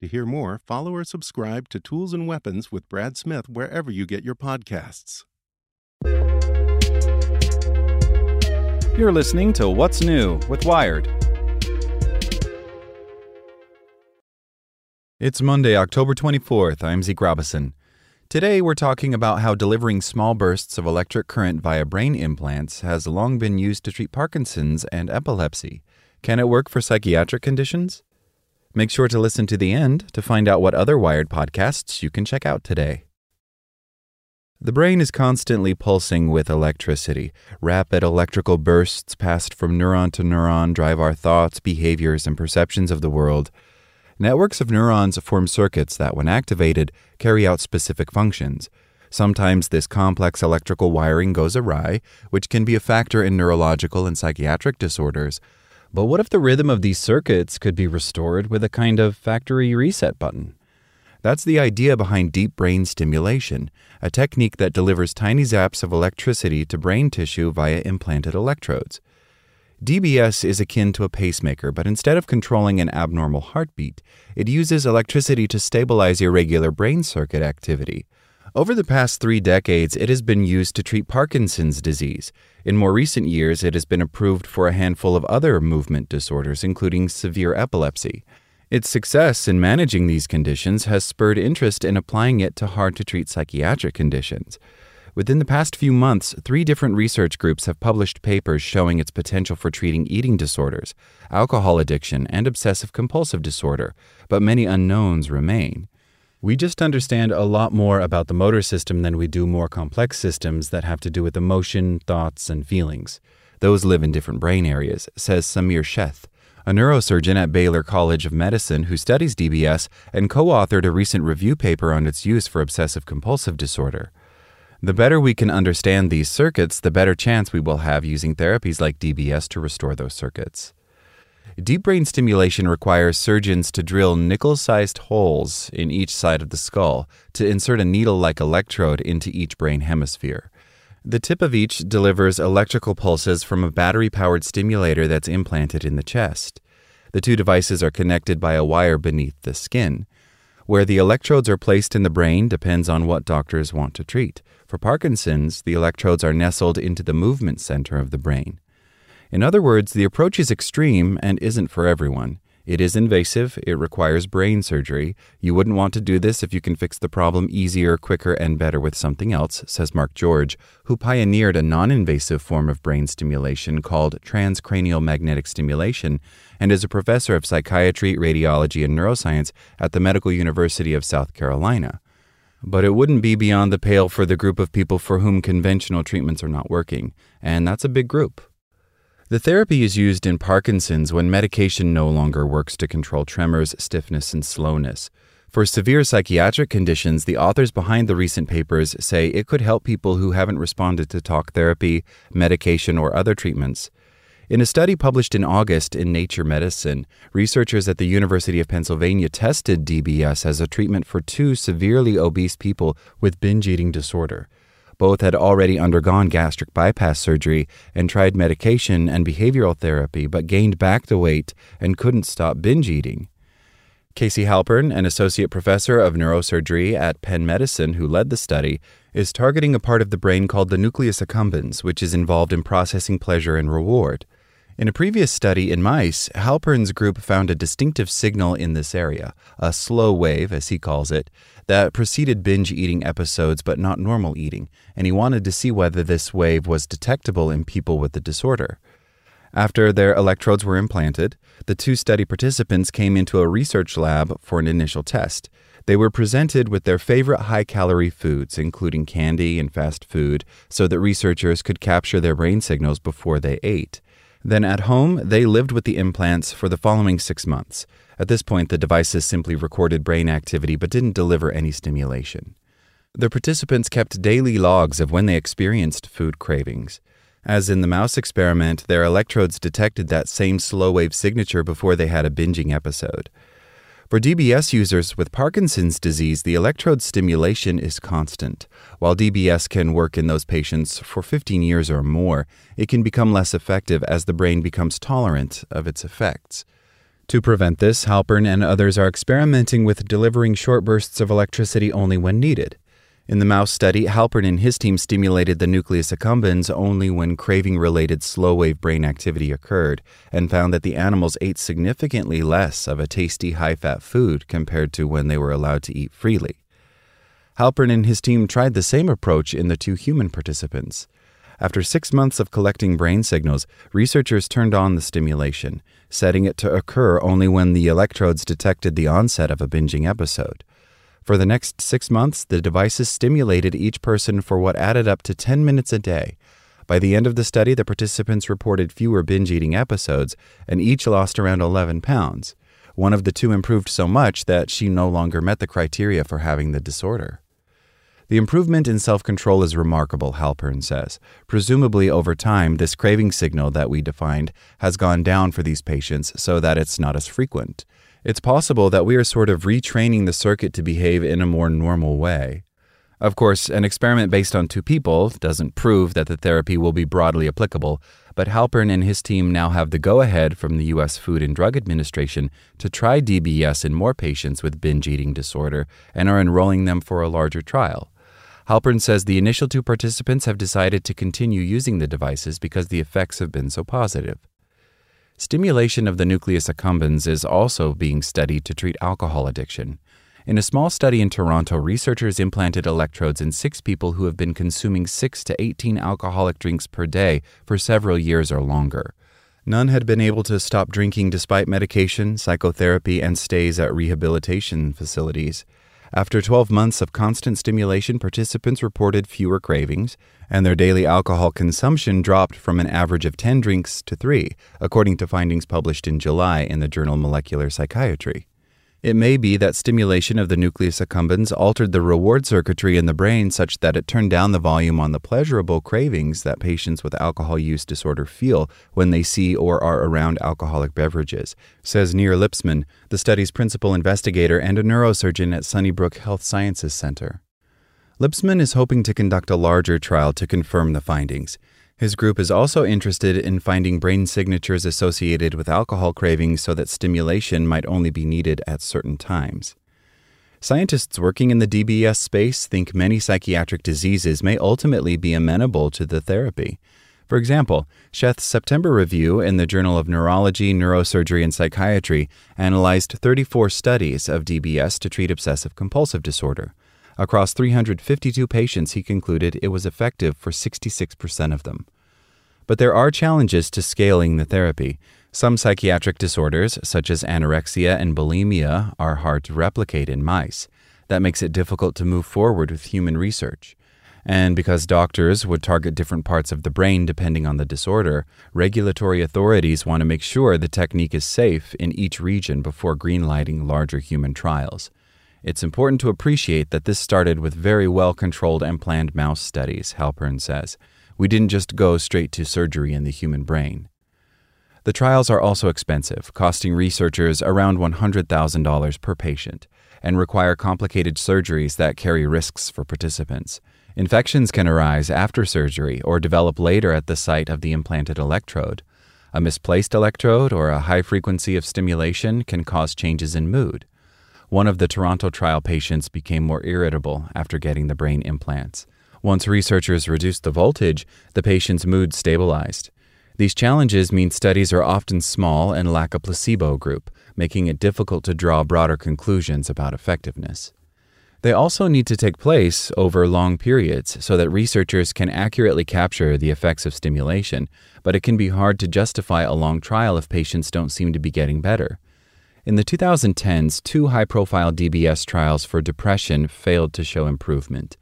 To hear more, follow or subscribe to Tools and Weapons with Brad Smith wherever you get your podcasts. You're listening to What's New with Wired. It's Monday, October 24th. I'm Zeke Robison. Today, we're talking about how delivering small bursts of electric current via brain implants has long been used to treat Parkinson's and epilepsy. Can it work for psychiatric conditions? Make sure to listen to the end to find out what other Wired podcasts you can check out today. The brain is constantly pulsing with electricity. Rapid electrical bursts passed from neuron to neuron drive our thoughts, behaviors, and perceptions of the world. Networks of neurons form circuits that, when activated, carry out specific functions. Sometimes this complex electrical wiring goes awry, which can be a factor in neurological and psychiatric disorders. But what if the rhythm of these circuits could be restored with a kind of factory reset button? That's the idea behind deep brain stimulation, a technique that delivers tiny zaps of electricity to brain tissue via implanted electrodes. DBS is akin to a pacemaker, but instead of controlling an abnormal heartbeat, it uses electricity to stabilize irregular brain circuit activity. Over the past three decades, it has been used to treat Parkinson's disease. In more recent years, it has been approved for a handful of other movement disorders, including severe epilepsy. Its success in managing these conditions has spurred interest in applying it to hard to treat psychiatric conditions. Within the past few months, three different research groups have published papers showing its potential for treating eating disorders, alcohol addiction, and obsessive compulsive disorder, but many unknowns remain. We just understand a lot more about the motor system than we do more complex systems that have to do with emotion, thoughts, and feelings. Those live in different brain areas, says Samir Sheth, a neurosurgeon at Baylor College of Medicine who studies DBS and co authored a recent review paper on its use for obsessive compulsive disorder. The better we can understand these circuits, the better chance we will have using therapies like DBS to restore those circuits. Deep brain stimulation requires surgeons to drill nickel sized holes in each side of the skull to insert a needle like electrode into each brain hemisphere. The tip of each delivers electrical pulses from a battery powered stimulator that's implanted in the chest. The two devices are connected by a wire beneath the skin. Where the electrodes are placed in the brain depends on what doctors want to treat. For Parkinson's, the electrodes are nestled into the movement center of the brain. In other words, the approach is extreme and isn't for everyone. It is invasive, it requires brain surgery. You wouldn't want to do this if you can fix the problem easier, quicker, and better with something else, says Mark George, who pioneered a non invasive form of brain stimulation called transcranial magnetic stimulation and is a professor of psychiatry, radiology, and neuroscience at the Medical University of South Carolina. But it wouldn't be beyond the pale for the group of people for whom conventional treatments are not working, and that's a big group. The therapy is used in Parkinson's when medication no longer works to control tremors, stiffness, and slowness. For severe psychiatric conditions, the authors behind the recent papers say it could help people who haven't responded to talk therapy, medication, or other treatments. In a study published in August in Nature Medicine, researchers at the University of Pennsylvania tested DBS as a treatment for two severely obese people with binge eating disorder. Both had already undergone gastric bypass surgery and tried medication and behavioral therapy, but gained back the weight and couldn't stop binge eating. Casey Halpern, an associate professor of neurosurgery at Penn Medicine who led the study, is targeting a part of the brain called the nucleus accumbens, which is involved in processing pleasure and reward. In a previous study in mice, Halpern's group found a distinctive signal in this area, a slow wave, as he calls it, that preceded binge eating episodes but not normal eating, and he wanted to see whether this wave was detectable in people with the disorder. After their electrodes were implanted, the two study participants came into a research lab for an initial test. They were presented with their favorite high calorie foods, including candy and fast food, so that researchers could capture their brain signals before they ate. Then at home, they lived with the implants for the following six months. At this point, the devices simply recorded brain activity but didn't deliver any stimulation. The participants kept daily logs of when they experienced food cravings. As in the mouse experiment, their electrodes detected that same slow wave signature before they had a binging episode. For DBS users with Parkinson's disease, the electrode stimulation is constant. While DBS can work in those patients for 15 years or more, it can become less effective as the brain becomes tolerant of its effects. To prevent this, Halpern and others are experimenting with delivering short bursts of electricity only when needed. In the mouse study, Halpern and his team stimulated the nucleus accumbens only when craving related slow wave brain activity occurred and found that the animals ate significantly less of a tasty high fat food compared to when they were allowed to eat freely. Halpern and his team tried the same approach in the two human participants. After six months of collecting brain signals, researchers turned on the stimulation, setting it to occur only when the electrodes detected the onset of a binging episode. For the next six months, the devices stimulated each person for what added up to 10 minutes a day. By the end of the study, the participants reported fewer binge eating episodes, and each lost around 11 pounds. One of the two improved so much that she no longer met the criteria for having the disorder. The improvement in self control is remarkable, Halpern says. Presumably, over time, this craving signal that we defined has gone down for these patients so that it's not as frequent. It's possible that we are sort of retraining the circuit to behave in a more normal way. Of course, an experiment based on two people doesn't prove that the therapy will be broadly applicable, but Halpern and his team now have the go ahead from the U.S. Food and Drug Administration to try DBS in more patients with binge eating disorder and are enrolling them for a larger trial. Halpern says the initial two participants have decided to continue using the devices because the effects have been so positive. Stimulation of the nucleus accumbens is also being studied to treat alcohol addiction. In a small study in Toronto, researchers implanted electrodes in six people who have been consuming 6 to 18 alcoholic drinks per day for several years or longer. None had been able to stop drinking despite medication, psychotherapy, and stays at rehabilitation facilities. After 12 months of constant stimulation, participants reported fewer cravings, and their daily alcohol consumption dropped from an average of 10 drinks to 3, according to findings published in July in the journal Molecular Psychiatry. It may be that stimulation of the nucleus accumbens altered the reward circuitry in the brain such that it turned down the volume on the pleasurable cravings that patients with alcohol use disorder feel when they see or are around alcoholic beverages, says Nir Lipsman, the study's principal investigator and a neurosurgeon at Sunnybrook Health Sciences Center. Lipsman is hoping to conduct a larger trial to confirm the findings. His group is also interested in finding brain signatures associated with alcohol cravings so that stimulation might only be needed at certain times. Scientists working in the DBS space think many psychiatric diseases may ultimately be amenable to the therapy. For example, Sheth's September review in the Journal of Neurology, Neurosurgery, and Psychiatry analyzed 34 studies of DBS to treat obsessive compulsive disorder. Across 352 patients, he concluded it was effective for 66% of them. But there are challenges to scaling the therapy. Some psychiatric disorders, such as anorexia and bulimia, are hard to replicate in mice. That makes it difficult to move forward with human research. And because doctors would target different parts of the brain depending on the disorder, regulatory authorities want to make sure the technique is safe in each region before greenlighting larger human trials. It's important to appreciate that this started with very well controlled and planned mouse studies, Halpern says. We didn't just go straight to surgery in the human brain. The trials are also expensive, costing researchers around $100,000 per patient, and require complicated surgeries that carry risks for participants. Infections can arise after surgery or develop later at the site of the implanted electrode. A misplaced electrode or a high frequency of stimulation can cause changes in mood. One of the Toronto trial patients became more irritable after getting the brain implants. Once researchers reduced the voltage, the patient's mood stabilized. These challenges mean studies are often small and lack a placebo group, making it difficult to draw broader conclusions about effectiveness. They also need to take place over long periods so that researchers can accurately capture the effects of stimulation, but it can be hard to justify a long trial if patients don't seem to be getting better. In the 2010s, two high profile DBS trials for depression failed to show improvement.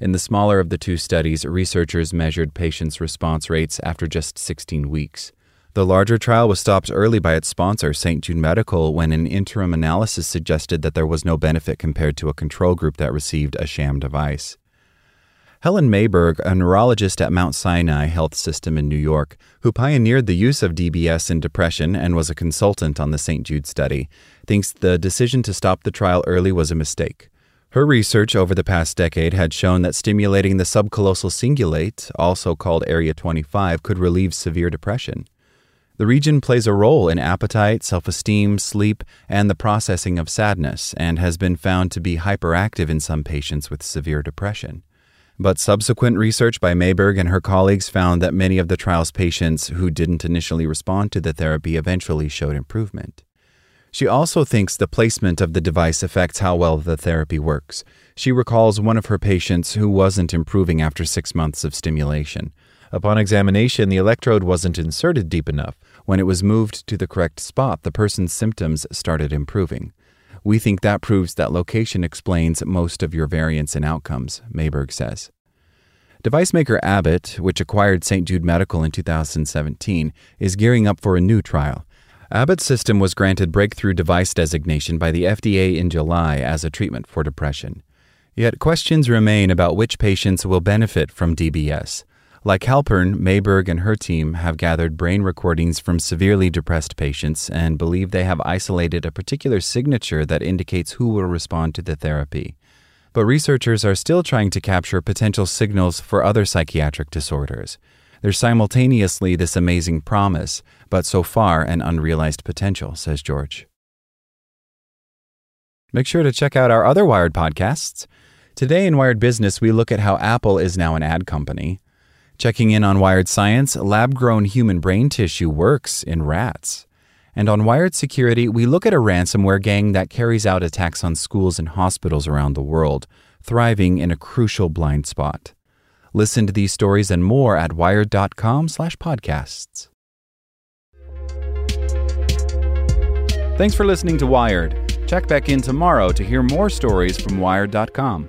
In the smaller of the two studies, researchers measured patients' response rates after just 16 weeks. The larger trial was stopped early by its sponsor, St. Jude Medical, when an interim analysis suggested that there was no benefit compared to a control group that received a sham device. Helen Mayberg, a neurologist at Mount Sinai Health System in New York, who pioneered the use of DBS in depression and was a consultant on the St. Jude study, thinks the decision to stop the trial early was a mistake. Her research over the past decade had shown that stimulating the subcallosal cingulate, also called Area 25, could relieve severe depression. The region plays a role in appetite, self esteem, sleep, and the processing of sadness, and has been found to be hyperactive in some patients with severe depression. But subsequent research by Mayberg and her colleagues found that many of the trial's patients who didn't initially respond to the therapy eventually showed improvement. She also thinks the placement of the device affects how well the therapy works. She recalls one of her patients who wasn't improving after six months of stimulation. Upon examination, the electrode wasn't inserted deep enough. When it was moved to the correct spot, the person's symptoms started improving. We think that proves that location explains most of your variance in outcomes, Mayberg says. Device maker Abbott, which acquired St. Jude Medical in 2017, is gearing up for a new trial. Abbott's system was granted breakthrough device designation by the FDA in July as a treatment for depression. Yet questions remain about which patients will benefit from DBS. Like Halpern, Mayberg and her team have gathered brain recordings from severely depressed patients and believe they have isolated a particular signature that indicates who will respond to the therapy. But researchers are still trying to capture potential signals for other psychiatric disorders. There's simultaneously this amazing promise, but so far an unrealized potential, says George. Make sure to check out our other Wired podcasts. Today in Wired Business, we look at how Apple is now an ad company. Checking in on Wired Science, lab grown human brain tissue works in rats. And on Wired Security, we look at a ransomware gang that carries out attacks on schools and hospitals around the world, thriving in a crucial blind spot. Listen to these stories and more at wired.com/podcasts. Thanks for listening to Wired. Check back in tomorrow to hear more stories from wired.com.